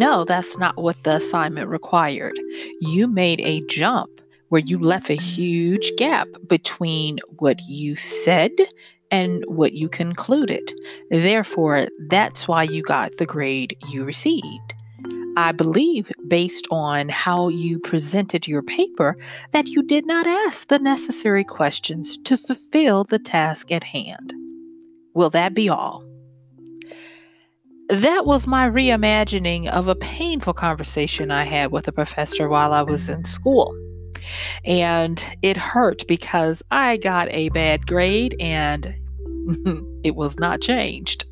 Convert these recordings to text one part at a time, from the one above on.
No, that's not what the assignment required. You made a jump where you left a huge gap between what you said and what you concluded. Therefore, that's why you got the grade you received. I believe, based on how you presented your paper, that you did not ask the necessary questions to fulfill the task at hand. Will that be all? That was my reimagining of a painful conversation I had with a professor while I was in school. And it hurt because I got a bad grade and it was not changed.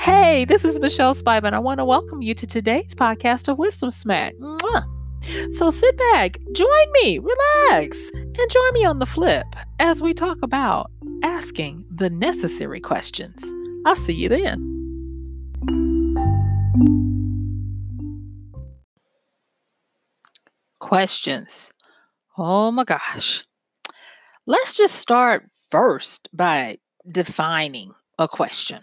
Hey, this is Michelle Spivey. I want to welcome you to today's podcast of Wisdom Smack. Mwah. So sit back, join me, relax, and join me on the flip as we talk about asking the necessary questions. I'll see you then. Questions. Oh my gosh. Let's just start first by defining a question.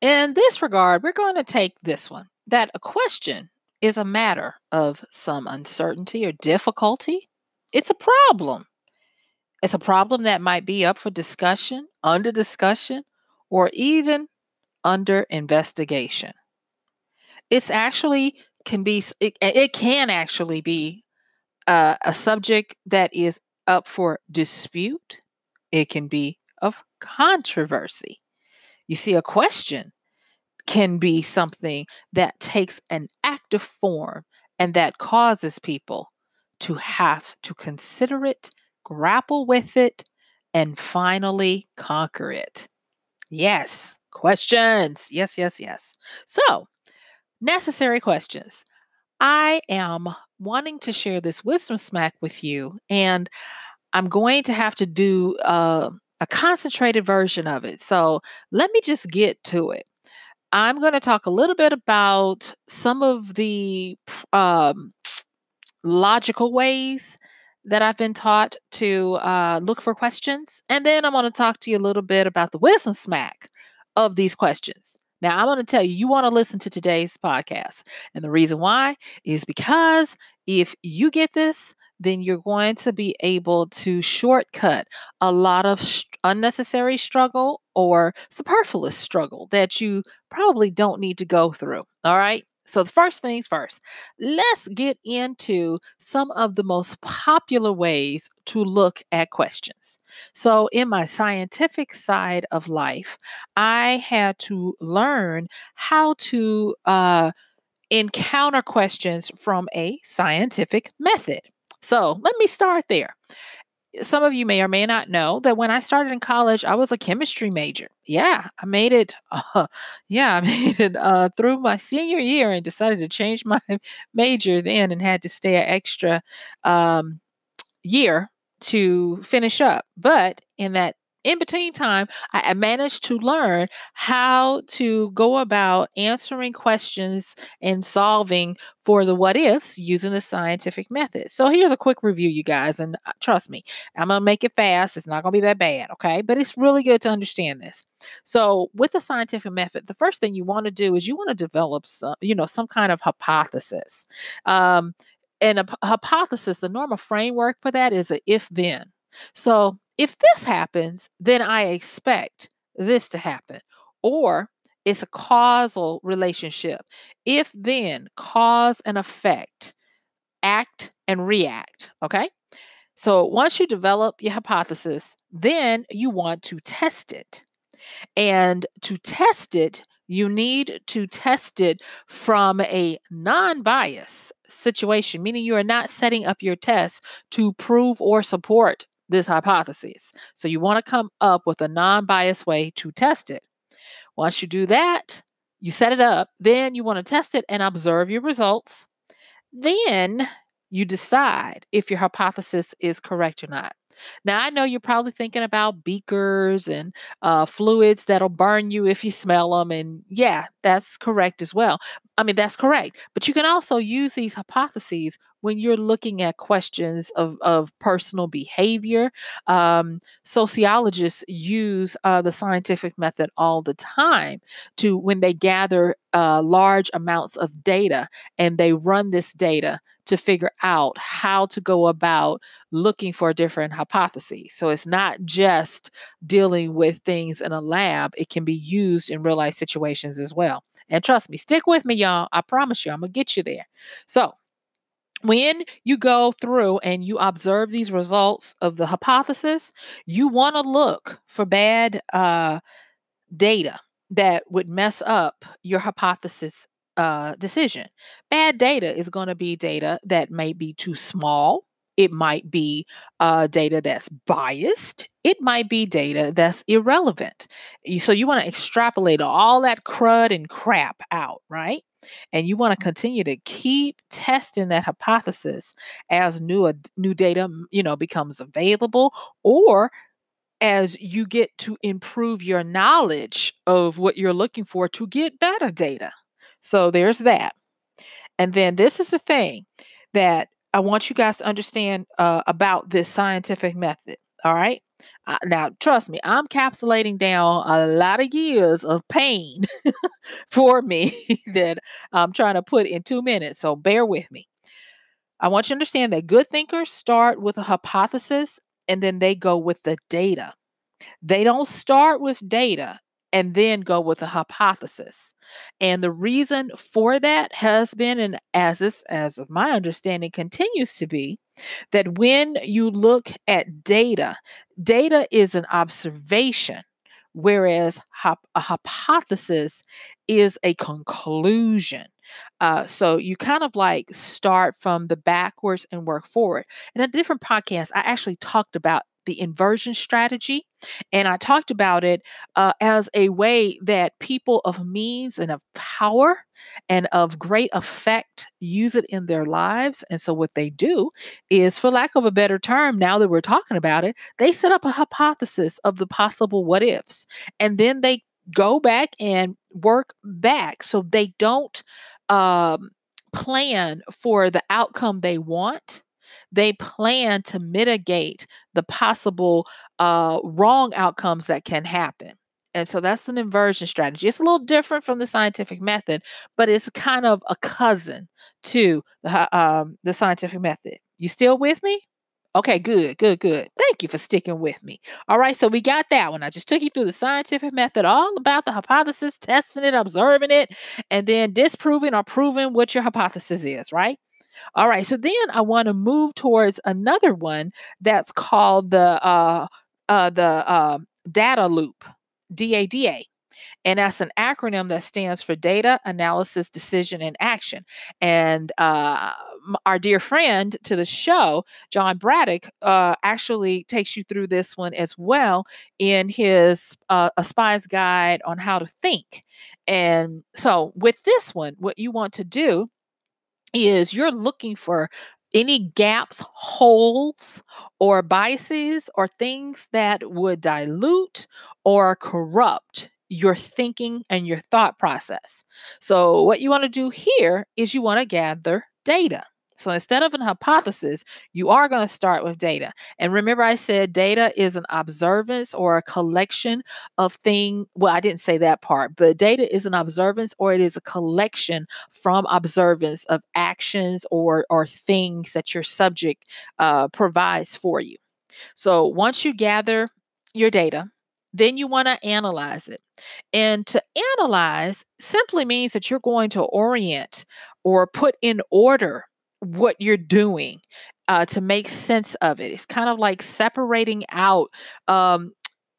In this regard, we're going to take this one that a question is a matter of some uncertainty or difficulty. It's a problem. It's a problem that might be up for discussion, under discussion, or even under investigation. It's actually can be it, it can actually be uh, a subject that is up for dispute. It can be of controversy. You see, a question can be something that takes an active form and that causes people to have to consider it, grapple with it, and finally conquer it. Yes, questions. Yes, yes, yes. So, necessary questions. I am wanting to share this wisdom smack with you, and I'm going to have to do uh, a concentrated version of it. So let me just get to it. I'm going to talk a little bit about some of the um, logical ways that I've been taught to uh, look for questions. And then I'm going to talk to you a little bit about the wisdom smack of these questions. Now, I'm going to tell you, you want to listen to today's podcast. And the reason why is because if you get this, then you're going to be able to shortcut a lot of sh- unnecessary struggle or superfluous struggle that you probably don't need to go through. All right. So, the first things first, let's get into some of the most popular ways to look at questions. So, in my scientific side of life, I had to learn how to uh, encounter questions from a scientific method. So let me start there. Some of you may or may not know that when I started in college, I was a chemistry major. Yeah, I made it. Uh, yeah, I made it uh, through my senior year and decided to change my major then and had to stay an extra um, year to finish up. But in that in between time, I managed to learn how to go about answering questions and solving for the what ifs using the scientific method. So here's a quick review, you guys, and uh, trust me, I'm gonna make it fast. It's not gonna be that bad, okay? But it's really good to understand this. So with the scientific method, the first thing you want to do is you want to develop some, you know, some kind of hypothesis. Um, and a hypothesis, the normal framework for that is a if then. So if this happens, then I expect this to happen. Or it's a causal relationship. If then, cause and effect, act and react. Okay. So once you develop your hypothesis, then you want to test it. And to test it, you need to test it from a non bias situation, meaning you are not setting up your test to prove or support this hypothesis. So you want to come up with a non biased way to test it. Once you do that, you set it up, then you want to test it and observe your results. Then you decide if your hypothesis is correct or not. Now, I know you're probably thinking about beakers and uh, fluids that'll burn you if you smell them. And yeah, that's correct as well. I mean, that's correct. But you can also use these hypotheses when you're looking at questions of, of personal behavior. Um, sociologists use uh, the scientific method all the time to when they gather uh, large amounts of data and they run this data to figure out how to go about looking for different hypotheses. So it's not just dealing with things in a lab, it can be used in real life situations as well. And trust me, stick with me, y'all. I promise you, I'm going to get you there. So, when you go through and you observe these results of the hypothesis, you want to look for bad uh, data that would mess up your hypothesis uh, decision. Bad data is going to be data that may be too small. It might be uh, data that's biased. It might be data that's irrelevant. So you want to extrapolate all that crud and crap out, right? And you want to continue to keep testing that hypothesis as new new data, you know, becomes available or as you get to improve your knowledge of what you're looking for to get better data. So there's that. And then this is the thing that I want you guys to understand uh, about this scientific method. All right. Uh, now, trust me, I'm capsulating down a lot of years of pain for me that I'm trying to put in two minutes. So bear with me. I want you to understand that good thinkers start with a hypothesis and then they go with the data. They don't start with data and then go with a hypothesis. And the reason for that has been, and as this, as of my understanding, continues to be, that when you look at data, data is an observation, whereas a hypothesis is a conclusion. Uh, so you kind of like start from the backwards and work forward. In a different podcast, I actually talked about the inversion strategy. And I talked about it uh, as a way that people of means and of power and of great effect use it in their lives. And so, what they do is, for lack of a better term, now that we're talking about it, they set up a hypothesis of the possible what ifs. And then they go back and work back so they don't um, plan for the outcome they want they plan to mitigate the possible uh, wrong outcomes that can happen. And so that's an inversion strategy. It's a little different from the scientific method, but it's kind of a cousin to the, um, the scientific method. You still with me? Okay, good, good, good. Thank you for sticking with me. All right, so we got that one. I just took you through the scientific method, all about the hypothesis, testing it, observing it, and then disproving or proving what your hypothesis is, right? All right, so then I want to move towards another one that's called the uh, uh, the uh, data loop, DADA. And that's an acronym that stands for Data Analysis, Decision, and Action. And uh, our dear friend to the show, John Braddock, uh, actually takes you through this one as well in his uh, A Spy's Guide on How to Think. And so, with this one, what you want to do is you're looking for any gaps, holes, or biases or things that would dilute or corrupt your thinking and your thought process. So, what you want to do here is you want to gather data. So instead of an hypothesis, you are going to start with data. And remember, I said data is an observance or a collection of things. Well, I didn't say that part, but data is an observance or it is a collection from observance of actions or, or things that your subject uh, provides for you. So once you gather your data, then you want to analyze it. And to analyze simply means that you're going to orient or put in order what you're doing uh, to make sense of it. It's kind of like separating out um,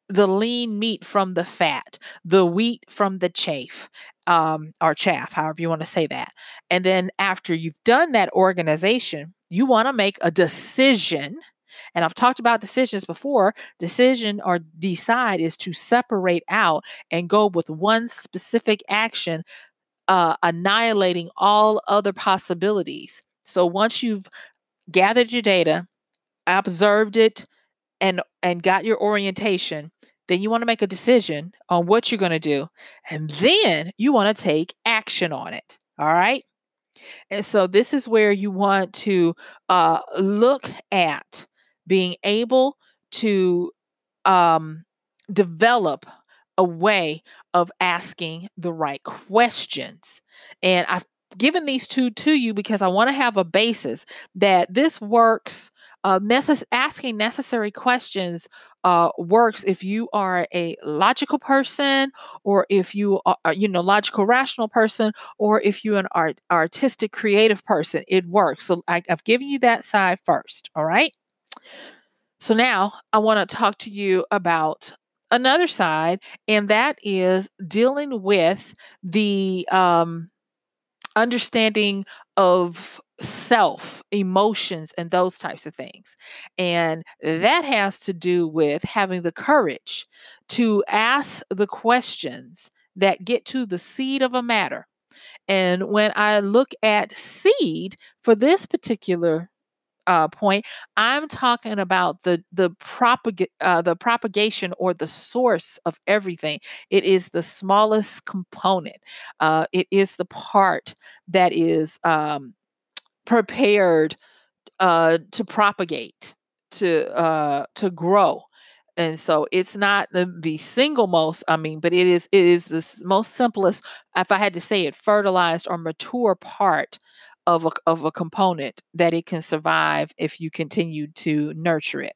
the lean meat from the fat, the wheat from the chaff, um, or chaff, however you want to say that. And then after you've done that organization, you want to make a decision. And I've talked about decisions before. Decision or decide is to separate out and go with one specific action, uh, annihilating all other possibilities. So once you've gathered your data, observed it, and and got your orientation, then you want to make a decision on what you're going to do, and then you want to take action on it. All right. And so this is where you want to uh, look at being able to um, develop a way of asking the right questions. And I've given these two to you because I want to have a basis that this works. Uh, necess- asking necessary questions uh, works if you are a logical person, or if you are, uh, you know, logical, rational person, or if you're an art, artistic, creative person. It works. So I, I've given you that side first. All right. So now I want to talk to you about another side, and that is dealing with the um, understanding of self, emotions, and those types of things. And that has to do with having the courage to ask the questions that get to the seed of a matter. And when I look at seed for this particular uh, point. I'm talking about the the propagate uh, the propagation or the source of everything. It is the smallest component. Uh, it is the part that is um, prepared uh, to propagate, to uh, to grow. And so it's not the, the single most, I mean, but it is it is the most simplest, if I had to say it, fertilized or mature part of a, of a component that it can survive if you continue to nurture it.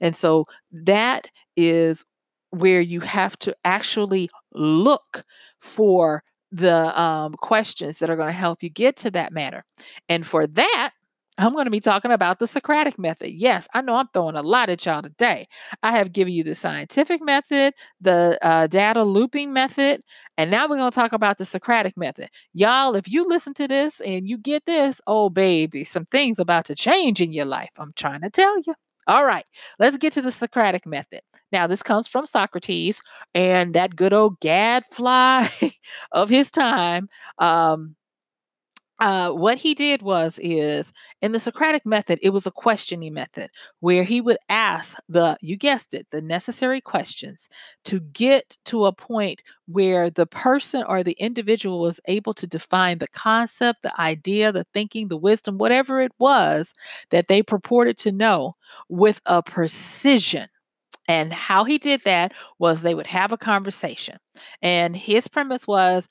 And so that is where you have to actually look for the um, questions that are going to help you get to that matter. And for that, I'm going to be talking about the Socratic method. Yes, I know I'm throwing a lot at y'all today. I have given you the scientific method, the uh, data looping method, and now we're going to talk about the Socratic method. Y'all, if you listen to this and you get this, oh, baby, some things about to change in your life. I'm trying to tell you. All right, let's get to the Socratic method. Now, this comes from Socrates and that good old gadfly of his time. Um, uh, what he did was is in the Socratic method, it was a questioning method where he would ask the, you guessed it, the necessary questions to get to a point where the person or the individual was able to define the concept, the idea, the thinking, the wisdom, whatever it was that they purported to know with a precision. And how he did that was they would have a conversation. And his premise was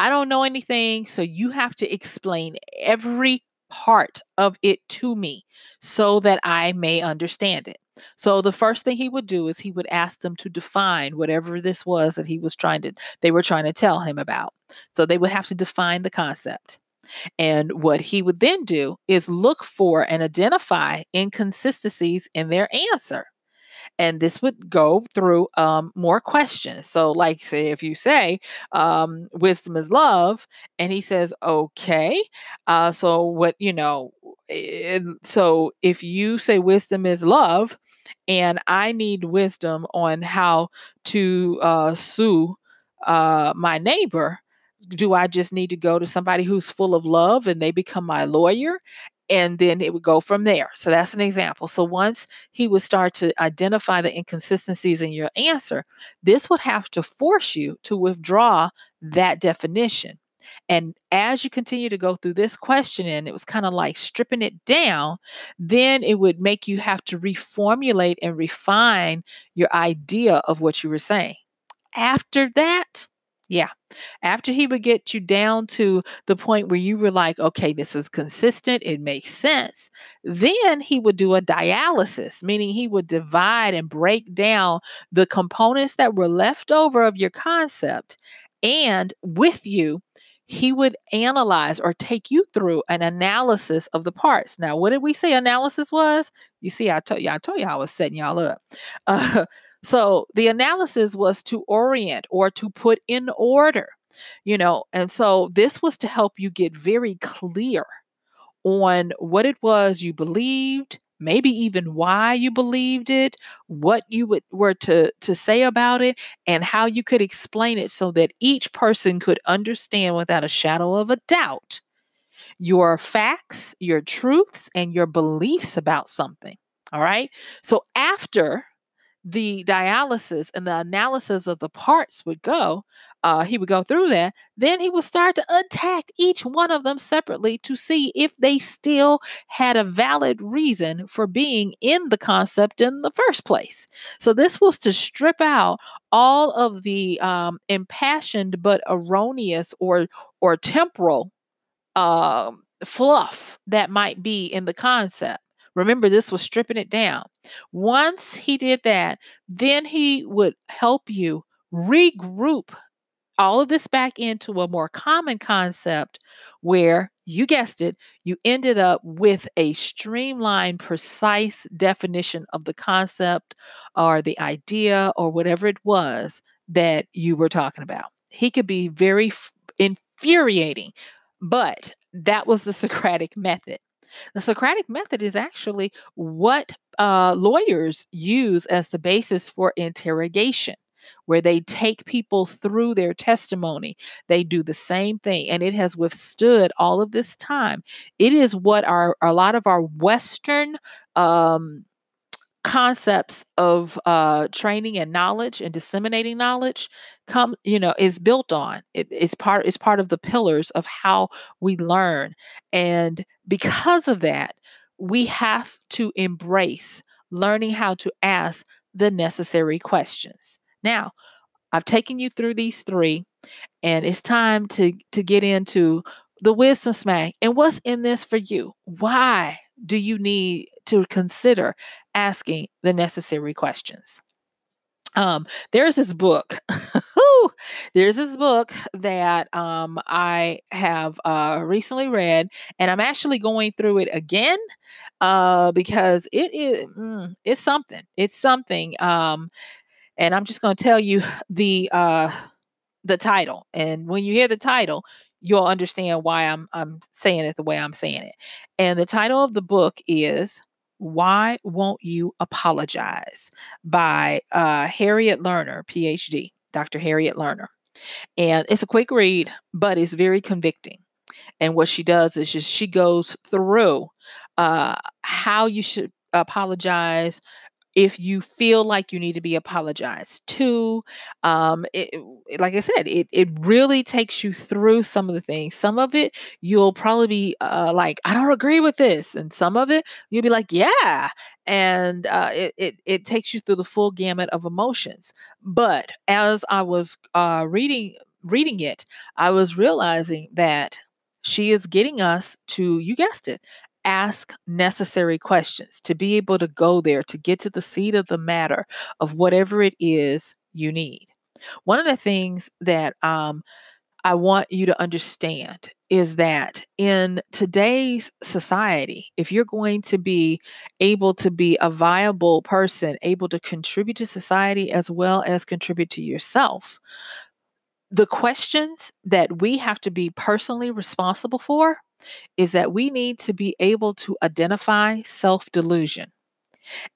I don't know anything, so you have to explain every part of it to me so that I may understand it. So the first thing he would do is he would ask them to define whatever this was that he was trying to they were trying to tell him about. So they would have to define the concept. And what he would then do is look for and identify inconsistencies in their answer and this would go through um, more questions. So, like, say, if you say um, wisdom is love, and he says, okay, uh, so what, you know, it, so if you say wisdom is love, and I need wisdom on how to uh, sue uh, my neighbor, do I just need to go to somebody who's full of love and they become my lawyer? And then it would go from there. So that's an example. So once he would start to identify the inconsistencies in your answer, this would have to force you to withdraw that definition. And as you continue to go through this question, and it was kind of like stripping it down, then it would make you have to reformulate and refine your idea of what you were saying. After that, yeah. After he would get you down to the point where you were like, okay, this is consistent, it makes sense, then he would do a dialysis, meaning he would divide and break down the components that were left over of your concept. And with you, he would analyze or take you through an analysis of the parts. Now, what did we say analysis was? You see, I told you, I told you I was setting y'all up. Uh, so the analysis was to orient or to put in order, you know, and so this was to help you get very clear on what it was you believed, maybe even why you believed it, what you would, were to, to say about it, and how you could explain it so that each person could understand without a shadow of a doubt your facts, your truths, and your beliefs about something. All right. So after the dialysis and the analysis of the parts would go, uh, he would go through that. Then he would start to attack each one of them separately to see if they still had a valid reason for being in the concept in the first place. So this was to strip out all of the um, impassioned but erroneous or or temporal uh, fluff that might be in the concept. Remember, this was stripping it down. Once he did that, then he would help you regroup all of this back into a more common concept where you guessed it, you ended up with a streamlined, precise definition of the concept or the idea or whatever it was that you were talking about. He could be very infuriating, but that was the Socratic method. The Socratic method is actually what uh, lawyers use as the basis for interrogation, where they take people through their testimony. They do the same thing, and it has withstood all of this time. It is what our a lot of our Western um, concepts of uh, training and knowledge and disseminating knowledge come you know is built on. It, it's part it's part of the pillars of how we learn. And because of that we have to embrace learning how to ask the necessary questions. Now i've taken you through these three and it's time to to get into the wisdom smack. And what's in this for you? Why do you need to consider asking the necessary questions? Um, there's this book. there's this book that um, I have uh, recently read, and I'm actually going through it again uh, because it is mm, it's something. It's something. Um, and I'm just going to tell you the uh, the title. And when you hear the title, you'll understand why I'm I'm saying it the way I'm saying it. And the title of the book is Why Won't You Apologize by uh, Harriet Lerner, PhD, Dr. Harriet Lerner. And it's a quick read, but it's very convicting. And what she does is just she goes through uh, how you should apologize, if you feel like you need to be apologized to um it, like i said it it really takes you through some of the things. Some of it you'll probably be uh, like i don't agree with this and some of it you'll be like yeah and uh, it, it it takes you through the full gamut of emotions. But as i was uh reading reading it i was realizing that she is getting us to you guessed it ask necessary questions, to be able to go there, to get to the seat of the matter of whatever it is you need. One of the things that um, I want you to understand is that in today's society, if you're going to be able to be a viable person, able to contribute to society as well as contribute to yourself, the questions that we have to be personally responsible for is that we need to be able to identify self delusion.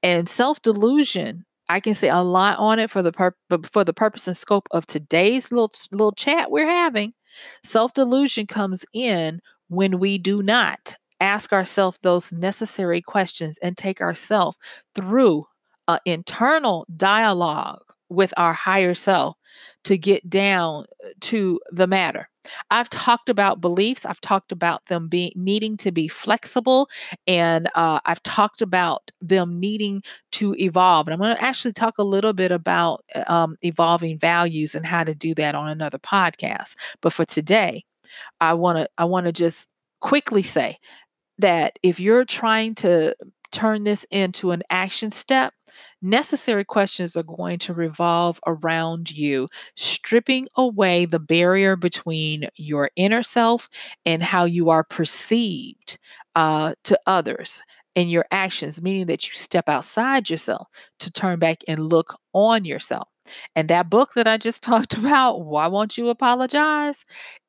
And self delusion, I can say a lot on it for the pur- for the purpose and scope of today's little little chat we're having. Self delusion comes in when we do not ask ourselves those necessary questions and take ourselves through an internal dialogue with our higher self to get down uh, to the matter. I've talked about beliefs. I've talked about them being needing to be flexible, and uh, I've talked about them needing to evolve. And I'm going to actually talk a little bit about uh, um, evolving values and how to do that on another podcast. But for today, I want to I want to just quickly say that if you're trying to turn this into an action step, necessary questions are going to revolve around you, stripping away the barrier between your inner self and how you are perceived uh, to others and your actions, meaning that you step outside yourself to turn back and look on yourself. And that book that I just talked about, Why Won't You Apologize?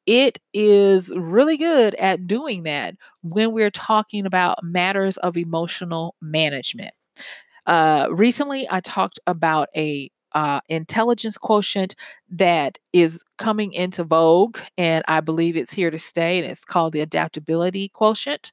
It is really good at doing that when we're talking about matters of emotional management. Uh, recently, I talked about a uh, intelligence quotient that is coming into vogue, and I believe it's here to stay, and it's called the adaptability quotient.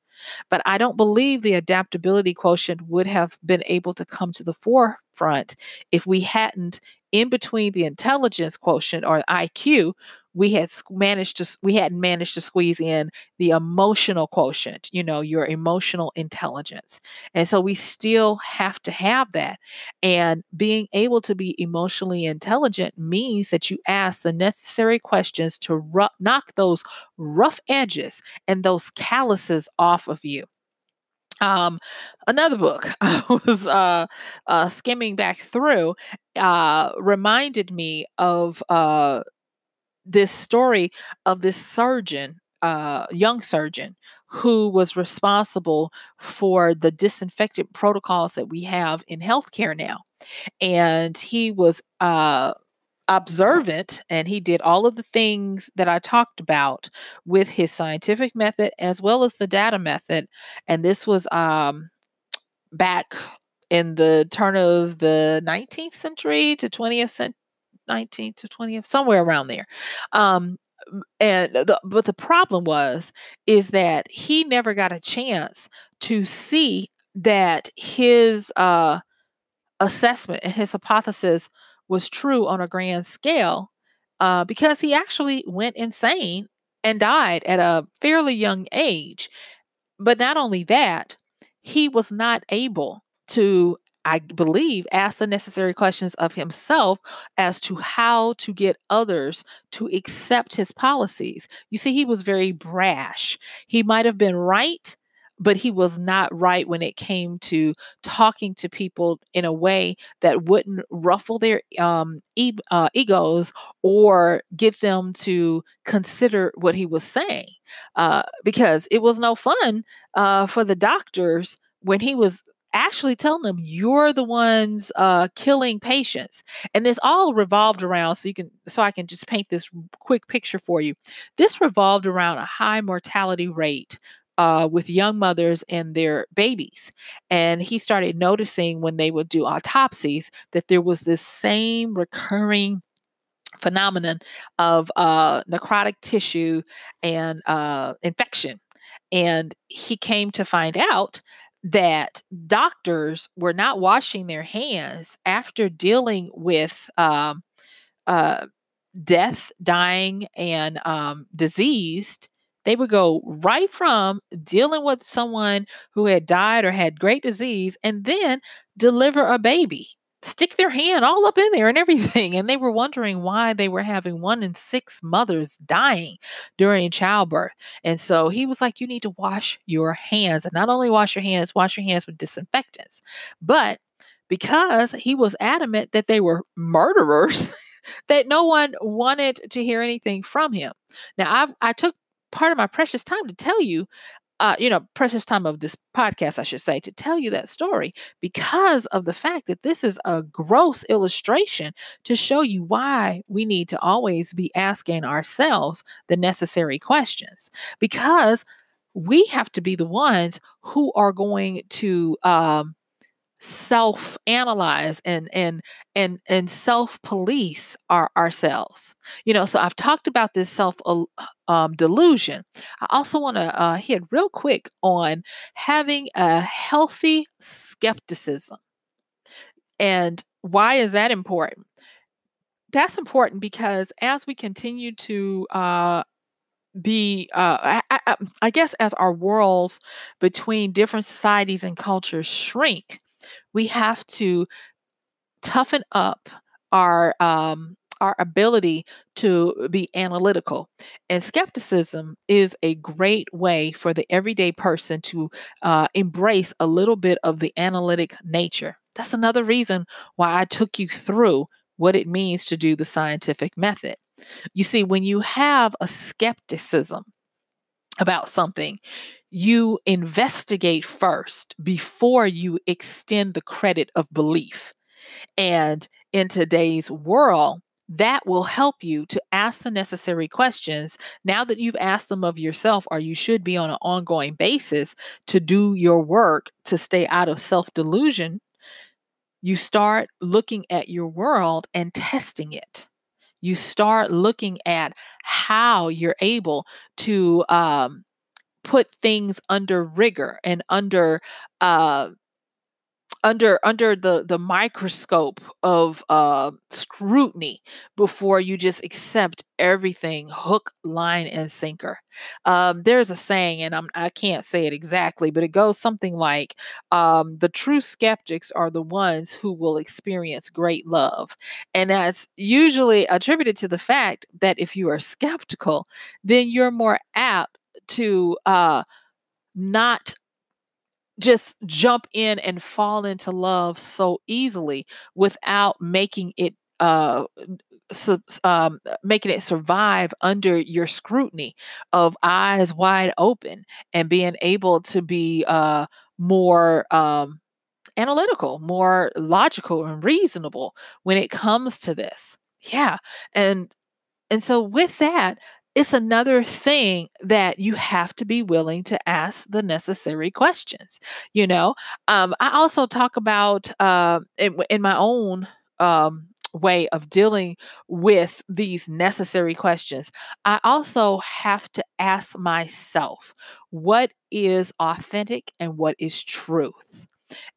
But I don't believe the adaptability quotient would have been able to come to the forefront if we hadn't, in between the intelligence quotient or IQ, we had managed to we hadn't managed to squeeze in the emotional quotient you know your emotional intelligence. And so we still have to have that. And being able to be emotionally intelligent means that you ask the necessary questions to ru- knock those rough edges and those calluses off of you um, another book I was uh, uh, skimming back through uh, reminded me of uh, this story of this surgeon, uh, young surgeon, who was responsible for the disinfectant protocols that we have in healthcare now. And he was uh, observant and he did all of the things that I talked about with his scientific method as well as the data method. And this was um, back in the turn of the 19th century to 20th century 19th to 20th, somewhere around there. Um, and the, but the problem was is that he never got a chance to see that his uh, assessment and his hypothesis was true on a grand scale uh, because he actually went insane and died at a fairly young age. But not only that, he was not able to I believe, ask the necessary questions of himself as to how to get others to accept his policies. You see, he was very brash. He might have been right, but he was not right when it came to talking to people in a way that wouldn't ruffle their um, e- uh, egos or get them to consider what he was saying. Uh, because it was no fun uh, for the doctors when he was actually telling them you're the ones uh, killing patients and this all revolved around so you can so i can just paint this quick picture for you this revolved around a high mortality rate uh, with young mothers and their babies. And he started noticing when they would do autopsies that there was this same recurring phenomenon of uh, necrotic tissue and uh, infection. And he came to find out that doctors were not washing their hands after dealing with um, uh, death, dying, and um, diseased. They would go right from dealing with someone who had died or had great disease and then deliver a baby stick their hand all up in there and everything. And they were wondering why they were having one in six mothers dying during childbirth. And so he was like, You need to wash your hands. And not only wash your hands, wash your hands with disinfectants. But because he was adamant that they were murderers, that no one wanted to hear anything from him. Now, I, I took part of my precious time to tell you uh, you know, precious time of this podcast, I should say, to tell you that story because of the fact that this is a gross illustration to show you why we need to always be asking ourselves the necessary questions because we have to be the ones who are going to um, self analyze and and and and self police our ourselves. You know so i've talked about this self um, delusion. I also want to uh, hit real quick on having a healthy skepticism. And why is that important? That's important because as we continue to uh, be uh, I, I, I, guess as our worlds between different societies and cultures shrink we have to toughen up our um, our ability to be analytical. And skepticism is a great way for the everyday person to uh, embrace a little bit of the analytic nature. That's another reason why I took you through what it means to do the scientific method. You see, when you have a skepticism about something, you investigate first before you extend the credit of belief. And in today's world, that will help you to ask the necessary questions now that you've asked them of yourself, or you should be on an ongoing basis to do your work to stay out of self delusion. You start looking at your world and testing it. You start looking at how you're able to um, put things under rigor and under uh, under under the the microscope of uh, scrutiny before you just accept everything hook line and sinker. Um, there's a saying and I'm, i can't say it exactly but it goes something like um, the true skeptics are the ones who will experience great love. And that's usually attributed to the fact that if you are skeptical then you're more apt to uh, not just jump in and fall into love so easily without making it uh um, making it survive under your scrutiny of eyes wide open and being able to be uh, more um, analytical, more logical, and reasonable when it comes to this. Yeah, and and so with that, it's another thing that you have to be willing to ask the necessary questions. You know, um, I also talk about uh, in, in my own um, way of dealing with these necessary questions. I also have to ask myself what is authentic and what is truth.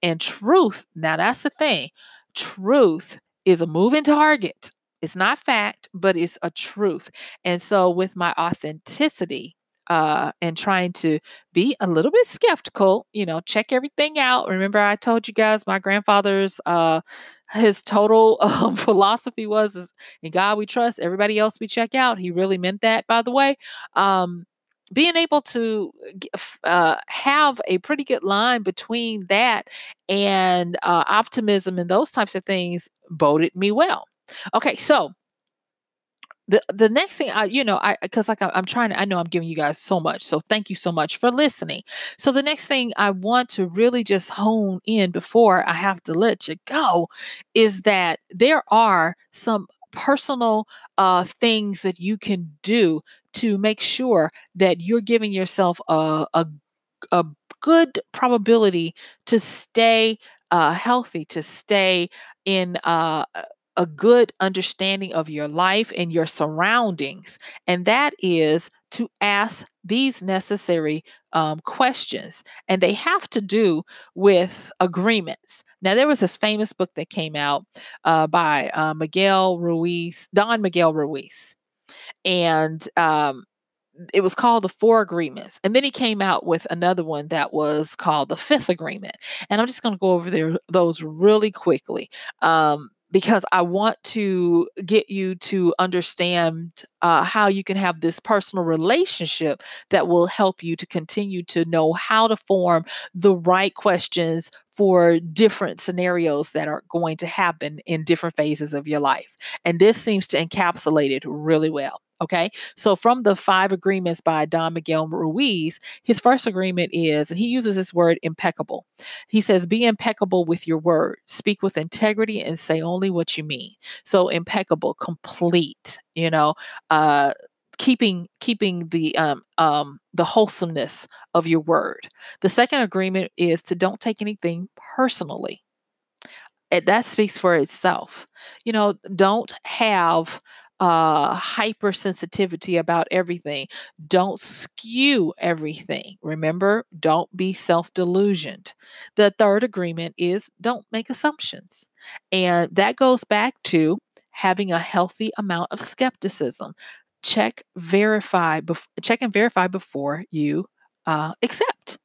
And truth, now that's the thing, truth is a moving target. It's not fact, but it's a truth. And so, with my authenticity, uh, and trying to be a little bit skeptical, you know, check everything out. Remember, I told you guys my grandfather's uh, his total um, philosophy was is in God we trust, everybody else we check out. He really meant that, by the way. Um, being able to uh, have a pretty good line between that and uh, optimism and those types of things boded me well. Okay, so the the next thing I, you know, I because like I, I'm trying to, I know I'm giving you guys so much, so thank you so much for listening. So the next thing I want to really just hone in before I have to let you go is that there are some personal uh, things that you can do to make sure that you're giving yourself a, a, a good probability to stay uh, healthy, to stay in uh, a good understanding of your life and your surroundings. And that is to ask these necessary um, questions. And they have to do with agreements. Now, there was this famous book that came out uh, by uh, Miguel Ruiz, Don Miguel Ruiz. And um, it was called the Four Agreements. And then he came out with another one that was called the Fifth Agreement. And I'm just going to go over there, those really quickly. Um, because I want to get you to understand uh, how you can have this personal relationship that will help you to continue to know how to form the right questions for different scenarios that are going to happen in different phases of your life. And this seems to encapsulate it really well. Okay. So from the five agreements by Don Miguel Ruiz, his first agreement is, and he uses this word impeccable. He says, be impeccable with your word, speak with integrity, and say only what you mean. So impeccable, complete, you know, uh, keeping keeping the um, um, the wholesomeness of your word. The second agreement is to don't take anything personally. And that speaks for itself. You know, don't have uh, hypersensitivity about everything. Don't skew everything. Remember, don't be self delusioned. The third agreement is don't make assumptions. And that goes back to having a healthy amount of skepticism. Check, verify, bef- check and verify before you uh, accept.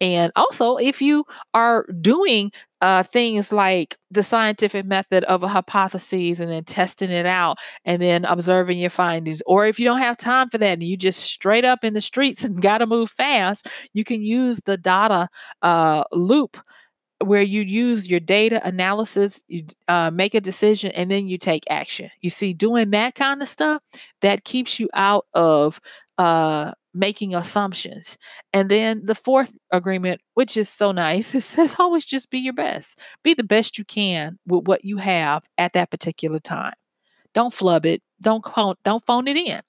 And also, if you are doing uh, things like the scientific method of a hypothesis and then testing it out and then observing your findings, or if you don't have time for that and you just straight up in the streets and got to move fast, you can use the data uh, loop where you use your data analysis, you uh, make a decision, and then you take action. You see, doing that kind of stuff that keeps you out of uh, making assumptions. And then the fourth agreement, which is so nice, it says always just be your best. Be the best you can with what you have at that particular time. Don't flub it. Don't phone, don't phone it in.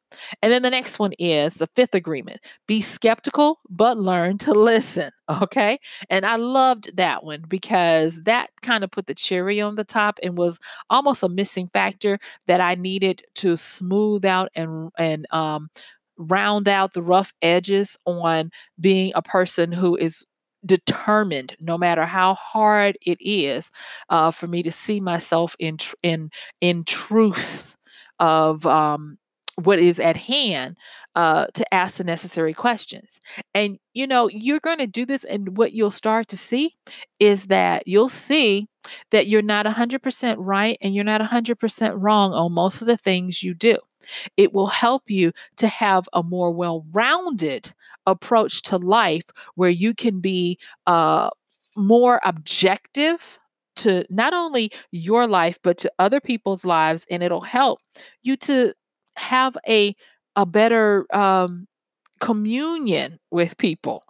And then the next one is the fifth agreement. Be skeptical, but learn to listen. Okay. And I loved that one because that kind of put the cherry on the top and was almost a missing factor that I needed to smooth out and and um round out the rough edges on being a person who is determined no matter how hard it is uh, for me to see myself in tr- in in truth of um, what is at hand uh, to ask the necessary questions. And you know, you're going to do this, and what you'll start to see is that you'll see that you're not 100% right and you're not 100% wrong on most of the things you do. It will help you to have a more well rounded approach to life where you can be uh, more objective to not only your life, but to other people's lives. And it'll help you to have a, a better um, communion with people.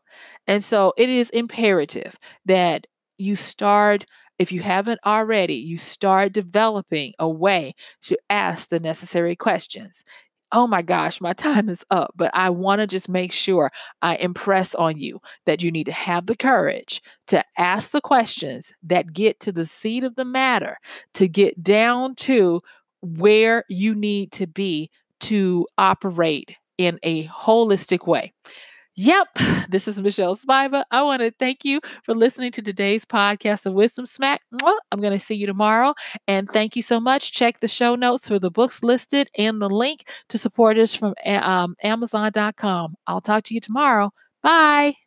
And so it is imperative that you start if you haven't already, you start developing a way to ask the necessary questions. Oh my gosh, my time is up, but I want to just make sure I impress on you that you need to have the courage to ask the questions that get to the seat of the matter, to get down to where you need to be to operate in a holistic way. Yep, this is Michelle Spiva. I want to thank you for listening to today's podcast of Wisdom Smack. I'm going to see you tomorrow. And thank you so much. Check the show notes for the books listed and the link to support us from um, Amazon.com. I'll talk to you tomorrow. Bye.